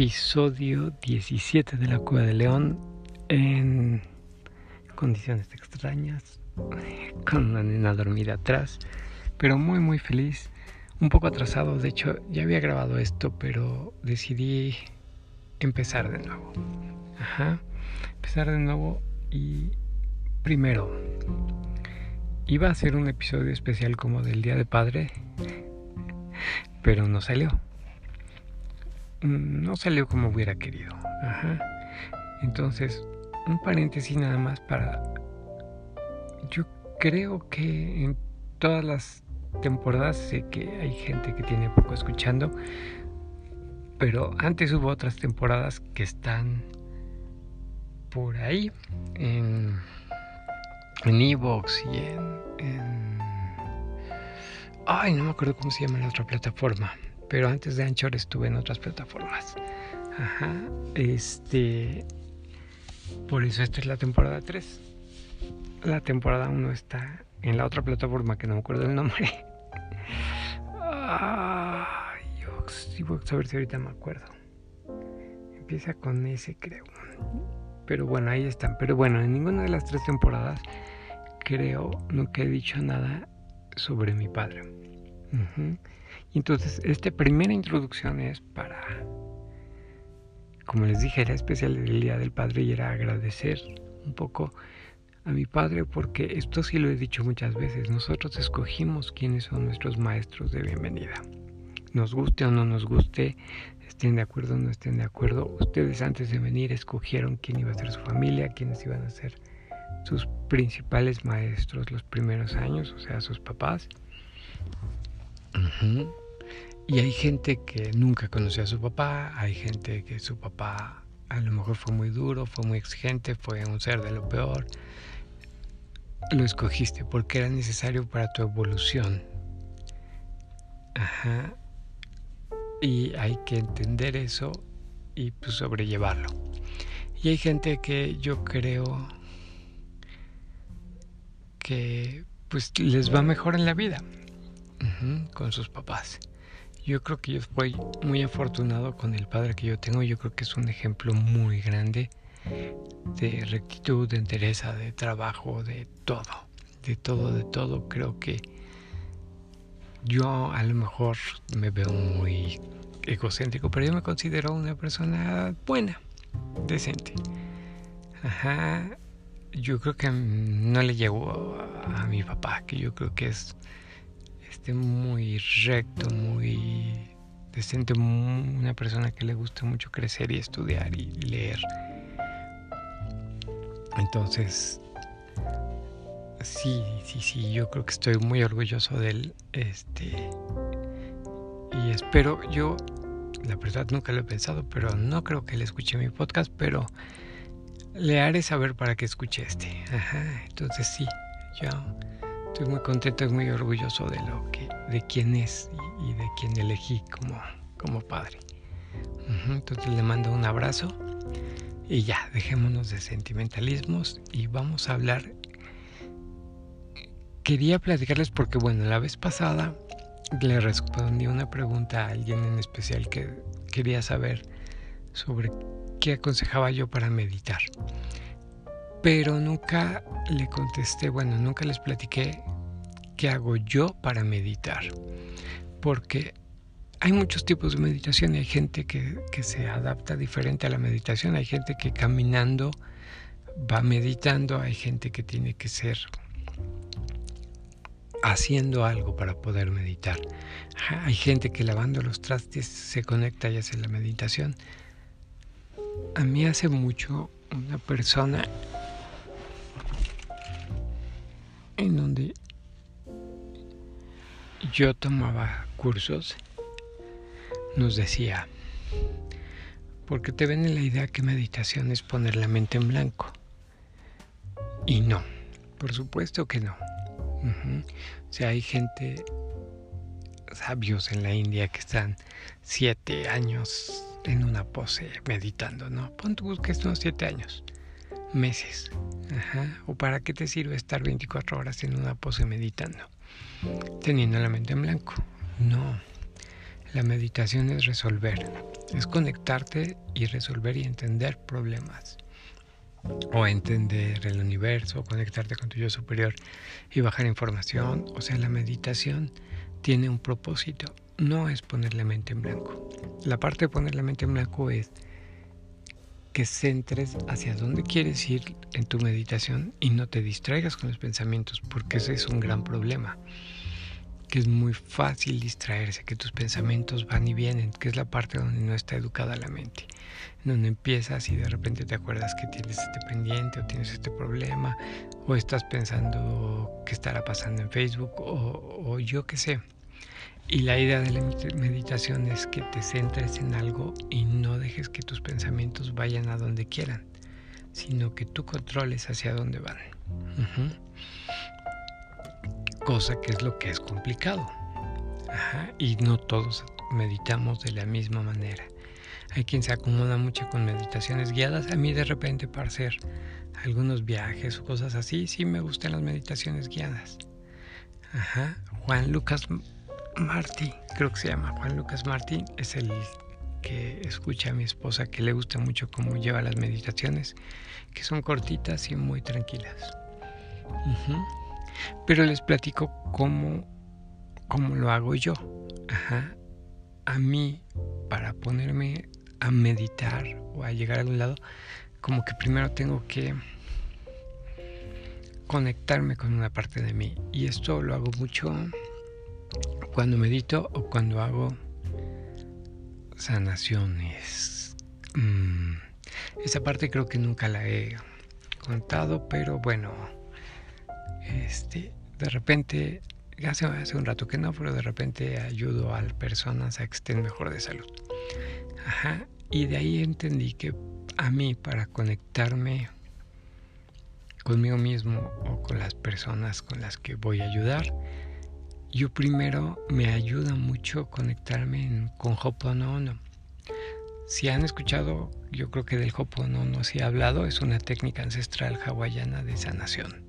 episodio 17 de la Cueva de León en condiciones extrañas, con una nena dormida atrás, pero muy muy feliz, un poco atrasado, de hecho ya había grabado esto, pero decidí empezar de nuevo. Ajá, empezar de nuevo y primero iba a ser un episodio especial como del Día de Padre, pero no salió no salió como hubiera querido. Entonces, un paréntesis nada más para... Yo creo que en todas las temporadas sé que hay gente que tiene poco escuchando, pero antes hubo otras temporadas que están por ahí en en Evox y en, en, ay no me acuerdo cómo se llama la otra plataforma pero antes de Anchor estuve en otras plataformas. Ajá, este. Por eso esta es la temporada 3. La temporada 1 está en la otra plataforma que no me acuerdo el nombre. Ay, a ver si ahorita me acuerdo. Empieza con ese, creo. Pero bueno, ahí están. Pero bueno, en ninguna de las tres temporadas creo nunca he dicho nada sobre mi padre. Entonces, esta primera introducción es para, como les dije, era especial del Día del Padre y era agradecer un poco a mi padre porque esto sí lo he dicho muchas veces, nosotros escogimos quiénes son nuestros maestros de bienvenida. Nos guste o no nos guste, estén de acuerdo o no estén de acuerdo, ustedes antes de venir escogieron quién iba a ser su familia, quiénes iban a ser sus principales maestros los primeros años, o sea, sus papás. Y hay gente que nunca conoció a su papá, hay gente que su papá a lo mejor fue muy duro, fue muy exigente, fue un ser de lo peor. Lo escogiste porque era necesario para tu evolución. Ajá. Y hay que entender eso y pues sobrellevarlo. Y hay gente que yo creo que pues les va mejor en la vida con sus papás. Yo creo que yo fui muy afortunado con el padre que yo tengo. Yo creo que es un ejemplo muy grande de rectitud, de entereza, de trabajo, de todo. De todo, de todo. Creo que yo a lo mejor me veo muy egocéntrico, pero yo me considero una persona buena, decente. Ajá. Yo creo que no le llevo a mi papá, que yo creo que es este, muy recto, muy decente, una persona que le gusta mucho crecer y estudiar y leer. Entonces, sí, sí, sí, yo creo que estoy muy orgulloso de él. Este, y espero, yo, la verdad nunca lo he pensado, pero no creo que él escuche mi podcast, pero le haré saber para que escuche este. Ajá, entonces sí, yo Estoy muy contento y muy orgulloso de lo que, de quién es y, de quién elegí como, como padre. entonces le mando un abrazo y ya, dejémonos de sentimentalismos y vamos a hablar. Quería platicarles porque, bueno, la vez pasada le respondí una pregunta a alguien en especial que quería saber sobre qué aconsejaba yo para meditar pero nunca le contesté, bueno, nunca les platiqué qué hago yo para meditar, porque hay muchos tipos de meditación hay gente que, se adapta diferente a la meditación, hay gente que caminando va meditando, hay gente que tiene que ser haciendo algo para poder meditar. Hay gente que lavando los trastes se conecta y hace la meditación. A mí hace mucho una persona en donde yo tomaba cursos, nos decía, porque te ven en la idea que meditación es poner la mente en blanco. Y no, por supuesto que no. O sea, hay gente, sabios en la India que están siete años en una pose meditando, ¿no? Pon tú que unos siete años meses. ¿O para qué te sirve estar 24 horas en una pose meditando? Teniendo la mente en blanco. No. La meditación es resolver, es conectarte y resolver y entender problemas. O entender el universo, conectarte con tu yo superior y bajar información. O sea, la meditación tiene un propósito, no es poner la mente en blanco. La parte de poner la mente en blanco es que centres hacia dónde quieres ir en tu meditación y no te distraigas con los pensamientos, porque ese es un gran problema que es muy fácil distraerse, que tus pensamientos van y vienen, que es la parte donde no está educada la mente, donde empiezas y de repente te acuerdas que tienes este pendiente o tienes este problema, o estás pensando qué estará pasando en Facebook, o, o yo qué sé. Y la idea de la meditación es que te centres en algo y no dejes que tus pensamientos vayan a donde quieran, sino que tú controles hacia dónde van cosa que es lo que es complicado. y no todos meditamos de la misma manera. Hay quien se acomoda mucho con meditaciones guiadas. A mí de repente para hacer algunos viajes o cosas así, sí me gustan las meditaciones guiadas. Ajá. Juan Lucas Martí, creo que se llama Juan Lucas Martí, es el que escucha a mi esposa que le gusta mucho cómo lleva las meditaciones, que son cortitas y muy tranquilas. Pero les platico cómo, cómo lo hago yo. Ajá. A mí, para ponerme a meditar o a llegar a algún lado, como que primero tengo que conectarme con una parte de mí. Y esto lo hago mucho cuando medito o cuando hago sanaciones. Mm, esa parte creo que nunca la he contado, pero bueno, este, de repente, hace, hace un rato que no, pero de repente ayudo a personas a que estén mejor de salud. Ajá, y de ahí entendí que a mí para conectarme conmigo mismo o con las personas con las que voy a ayudar, yo primero me ayuda mucho conectarme con Hoponopono. Si han escuchado, yo creo que del Hoponopono si he hablado, es una técnica ancestral hawaiana de sanación.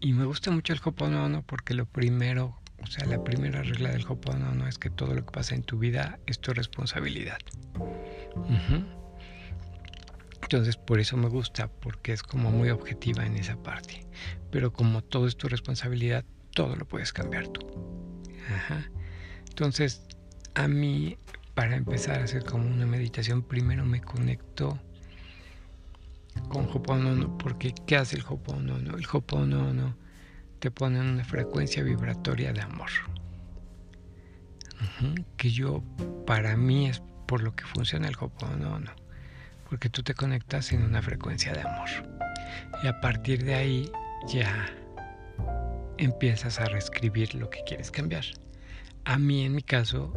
Y me gusta mucho el Hoponopono porque lo primero, o sea, la primera regla del Hoponopono es que todo lo que pasa en tu vida es tu responsabilidad. Entonces, por eso me gusta, porque es como muy objetiva en esa parte. Pero como todo es tu responsabilidad, todo lo puedes cambiar tú. Ajá. Entonces, a mí, para empezar a hacer como una meditación, primero me conecto con Hoponopono, porque ¿qué hace el Hoponopono? El Hoponopono te pone en una frecuencia vibratoria de amor. Que yo, para mí es por lo que funciona el Hoponopono, porque tú te conectas en una frecuencia de amor. Y a partir de ahí ya empiezas a reescribir lo que quieres cambiar. A mí, en mi caso,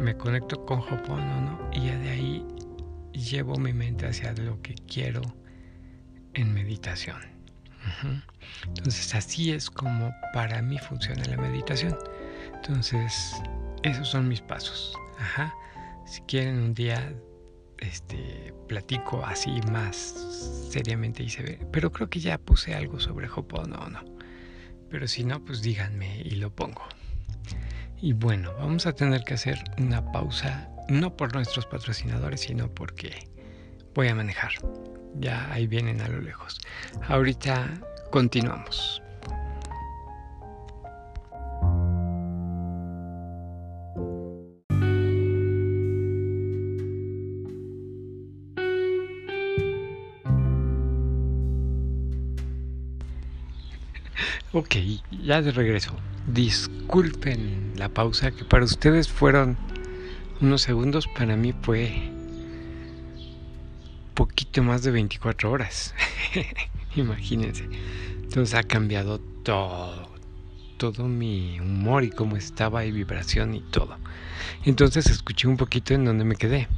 me conecto con Hoponopono y ya de ahí llevo mi mente hacia lo que quiero en meditación. Entonces así es como para mí funciona la meditación. Entonces esos son mis pasos. Si quieren un día este platico así más seriamente y se ve. Pero creo que ya puse algo sobre Hoponopono. Pero si no, pues díganme y lo pongo. Y bueno, vamos a tener que hacer una pausa, no por nuestros patrocinadores, sino porque voy a manejar. Ya ahí vienen a lo lejos. Ahorita continuamos. Ok, ya de regreso. Disculpen la pausa que para ustedes fueron unos segundos, para mí fue poquito más de 24 horas. Imagínense. Entonces ha cambiado todo. Todo mi humor y cómo estaba y vibración y todo. Entonces escuché un poquito en donde me quedé.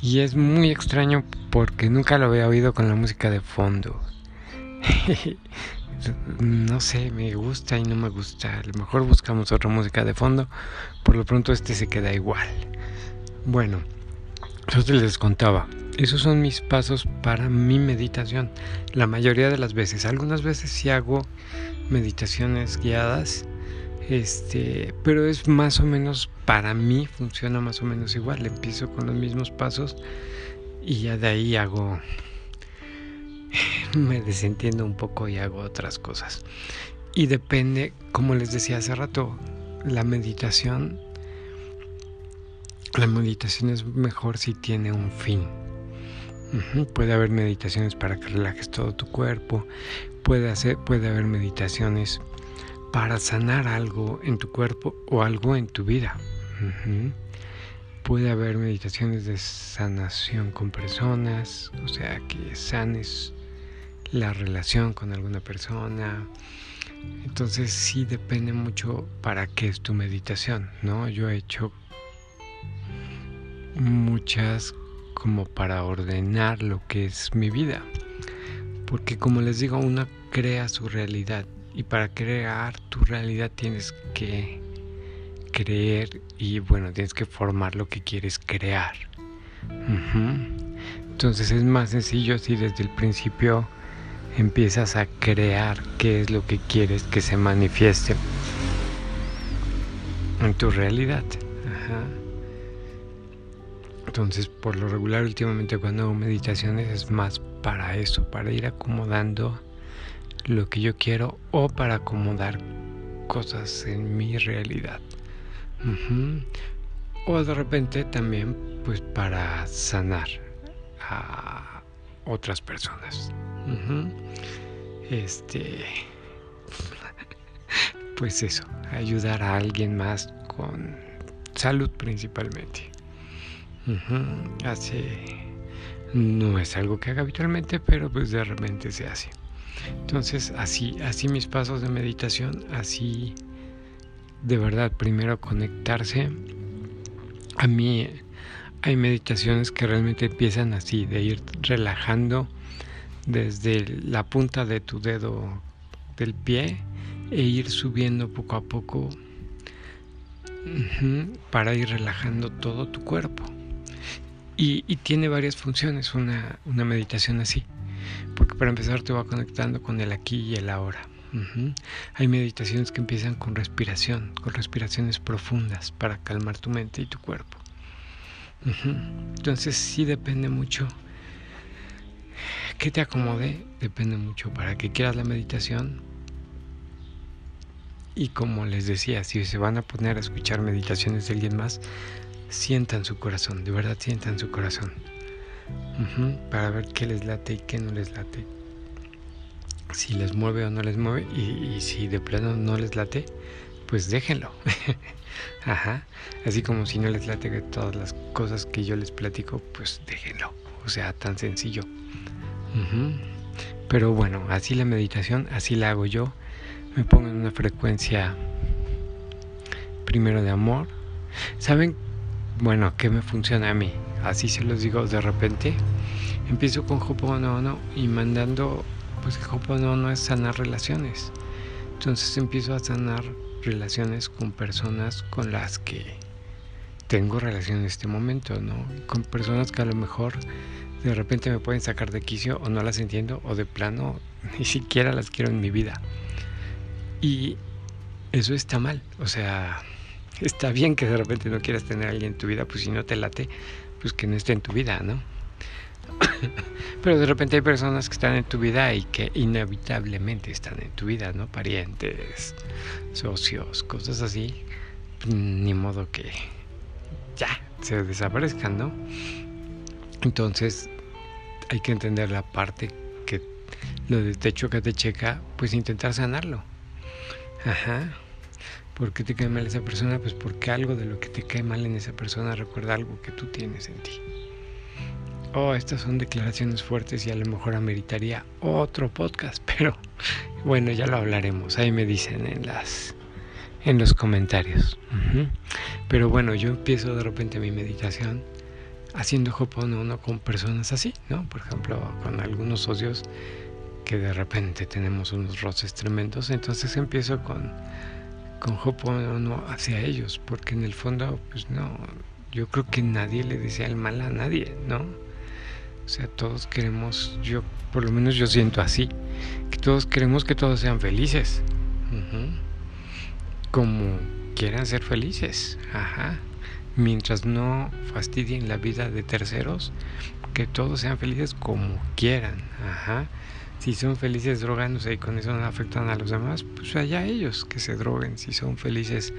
Y es muy extraño porque nunca lo había oído con la música de fondo. no sé, me gusta y no me gusta. A lo mejor buscamos otra música de fondo. Por lo pronto este se queda igual. Bueno, entonces les contaba. Esos son mis pasos para mi meditación. La mayoría de las veces. Algunas veces sí hago meditaciones guiadas Este, pero es más o menos, para mí funciona más o menos igual. Empiezo con los mismos pasos y ya de ahí hago, me desentiendo un poco y hago otras cosas. Y depende, como les decía hace rato, la meditación, la meditación es mejor si tiene un fin. Puede haber meditaciones para que relajes todo tu cuerpo, puede, hacer, puede haber meditaciones para sanar algo en tu cuerpo o algo en tu vida. Puede haber meditaciones de sanación con personas, o sea, que sanes la relación con alguna persona. Entonces sí depende mucho para qué es tu meditación, ¿no? Yo he hecho muchas como para ordenar lo que es mi vida. Porque como les digo, uno crea su realidad y para crear tu realidad tienes que creer y bueno, tienes que formar lo que quieres crear. Entonces es más sencillo si desde el principio empiezas a crear qué es lo que quieres que se manifieste en tu realidad. Entonces, por lo regular, últimamente cuando hago meditaciones es más para eso, para ir acomodando lo que yo quiero o para acomodar cosas en mi realidad. O de repente también pues para sanar a otras personas. Este pues eso, ayudar a alguien más con salud principalmente. Hace no es algo que haga habitualmente, pero pues de repente se hace. Entonces, así, así mis pasos de meditación, así de verdad, primero conectarse. A mí hay meditaciones que realmente empiezan así, de ir relajando desde la punta de tu dedo del pie e ir subiendo poco a poco para ir relajando todo tu cuerpo. Y, tiene varias funciones una, una meditación así. Porque para empezar te va conectando con el aquí y el ahora. Hay meditaciones que empiezan con respiración, con respiraciones profundas para calmar tu mente y tu cuerpo. Entonces sí depende mucho que te acomode, depende mucho para que quieras la meditación. Y como les decía, si se van a poner a escuchar meditaciones de alguien más, sientan su corazón, de verdad sientan su corazón para ver qué les late y qué no les late. Si les mueve o no les mueve y, si de plano no les late, pues déjenlo. Así como si no les late todas las cosas que yo les platico, pues déjenlo. O sea, tan sencillo. Pero bueno, así la meditación, así la hago yo. Me pongo en una frecuencia primero de amor. ¿Saben? Bueno, ¿qué me funciona a mí? así se los digo de repente, empiezo con Hoponopono y mandando, pues que Hoponopono es sanar relaciones. Entonces empiezo a sanar relaciones con personas con las que tengo relación en este momento, ¿no? Con personas que a lo mejor de repente me pueden sacar de quicio o no las entiendo o de plano ni siquiera las quiero en mi vida. Y eso está mal, o sea, está bien que de repente no quieras tener a alguien en tu vida, pues si no te late, pues que no esté en tu vida, ¿no? Pero de repente hay personas que están en tu vida y que inevitablemente están en tu vida, ¿no? Parientes, socios, cosas así. Ni modo que ya se desaparezcan, ¿no? Entonces hay que entender la parte que lo de techo que te checa, pues intentar sanarlo. Ajá. ¿Por qué te cae mal esa persona? Pues porque algo de lo que te cae mal en esa persona recuerda algo que tú tienes en ti. Oh, estas son declaraciones fuertes y a lo mejor ameritaría otro podcast, pero bueno, ya lo hablaremos. Ahí me dicen en las en los comentarios. Pero bueno, yo empiezo de repente mi meditación haciendo Hoponopono con personas así, ¿no? Por ejemplo, con algunos socios que de repente tenemos unos roces tremendos, entonces empiezo con con no hacia ellos, porque en el fondo, pues no, yo creo que nadie le desea el mal a nadie, ¿no? O sea, todos queremos, yo, por lo menos yo siento así, que todos queremos que todos sean felices. como quieran ser felices. Ajá. Mientras no fastidien la vida de terceros, que todos sean felices como quieran. Ajá. Si son felices drogándose y con eso no afectan a los demás, pues allá ellos que se droguen. Si son felices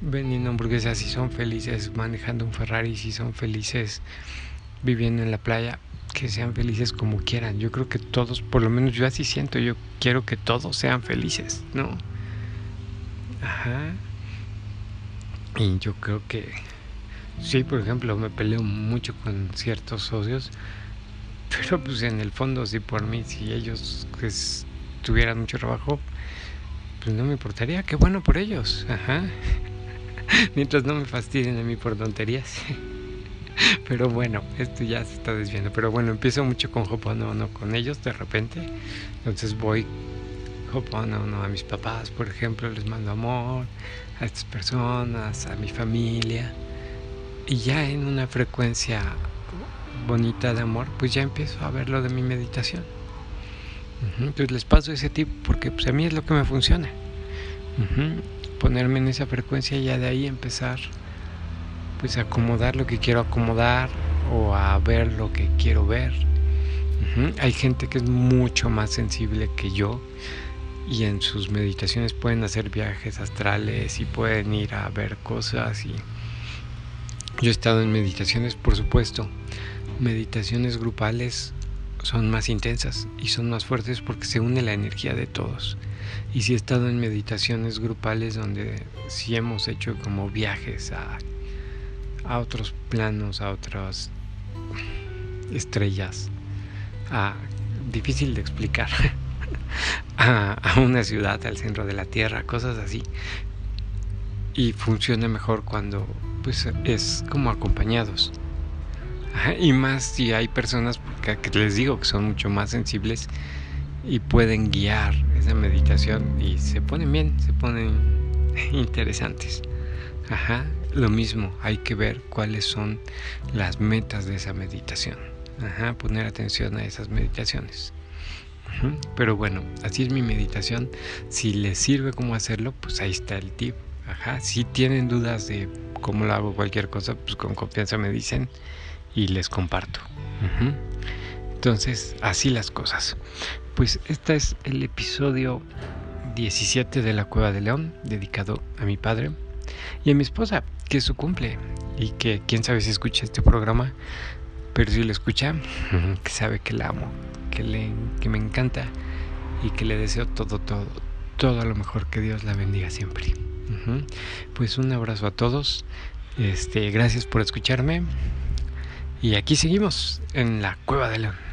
vendiendo hamburguesas, si son felices manejando un Ferrari, si son felices viviendo en la playa, que sean felices como quieran. Yo creo que todos, por lo menos yo así siento, yo quiero que todos sean felices, ¿no? Ajá. Y yo creo que sí, por ejemplo, me peleo mucho con ciertos socios, pero pues en el fondo sí por mí, si ellos pues, tuvieran mucho trabajo, pues no me importaría, qué bueno por ellos, ajá. Mientras no me fastidien a mí por tonterías. Pero bueno, esto ya se está desviando. Pero bueno, empiezo mucho con no con ellos de repente. Entonces voy no a mis papás, por ejemplo, les mando amor a estas personas, a mi familia. Y ya en una frecuencia bonita de amor, pues ya empiezo a ver lo de mi meditación. Entonces les paso ese tip porque pues, a mí es lo que me funciona. Ponerme en esa frecuencia y ya de ahí empezar pues acomodar lo que quiero acomodar o a ver lo que quiero ver. Hay gente que es mucho más sensible que yo y en sus meditaciones pueden hacer viajes astrales y pueden ir a ver cosas y yo he estado en meditaciones, por supuesto. Meditaciones grupales son más intensas y son más fuertes porque se une la energía de todos. Y si he estado en meditaciones grupales donde sí hemos hecho como viajes a a otros planos, a otras estrellas, a, difícil de explicar, a, una ciudad al centro de la Tierra, cosas así. Y funciona mejor cuando pues es como acompañados. y más si hay personas que, les digo que son mucho más sensibles y pueden guiar esa meditación y se ponen bien, se ponen interesantes. Ajá, lo mismo, hay que ver cuáles son las metas de esa meditación. Ajá, poner atención a esas meditaciones. Pero bueno, así es mi meditación. Si les sirve cómo hacerlo, pues ahí está el tip. Ajá, si tienen dudas de cómo lo hago cualquier cosa, pues con confianza me dicen y les comparto. Entonces, así las cosas. Pues este es el episodio 17 de La Cueva de León, dedicado a mi padre y a mi esposa que es su cumple y que quién sabe si escucha este programa, pero si lo escucha, que sabe que la amo, que, le, que me encanta y que le deseo todo, todo, todo lo mejor, que Dios la bendiga siempre. Pues un abrazo a todos, este, gracias por escucharme y aquí seguimos en la Cueva de León.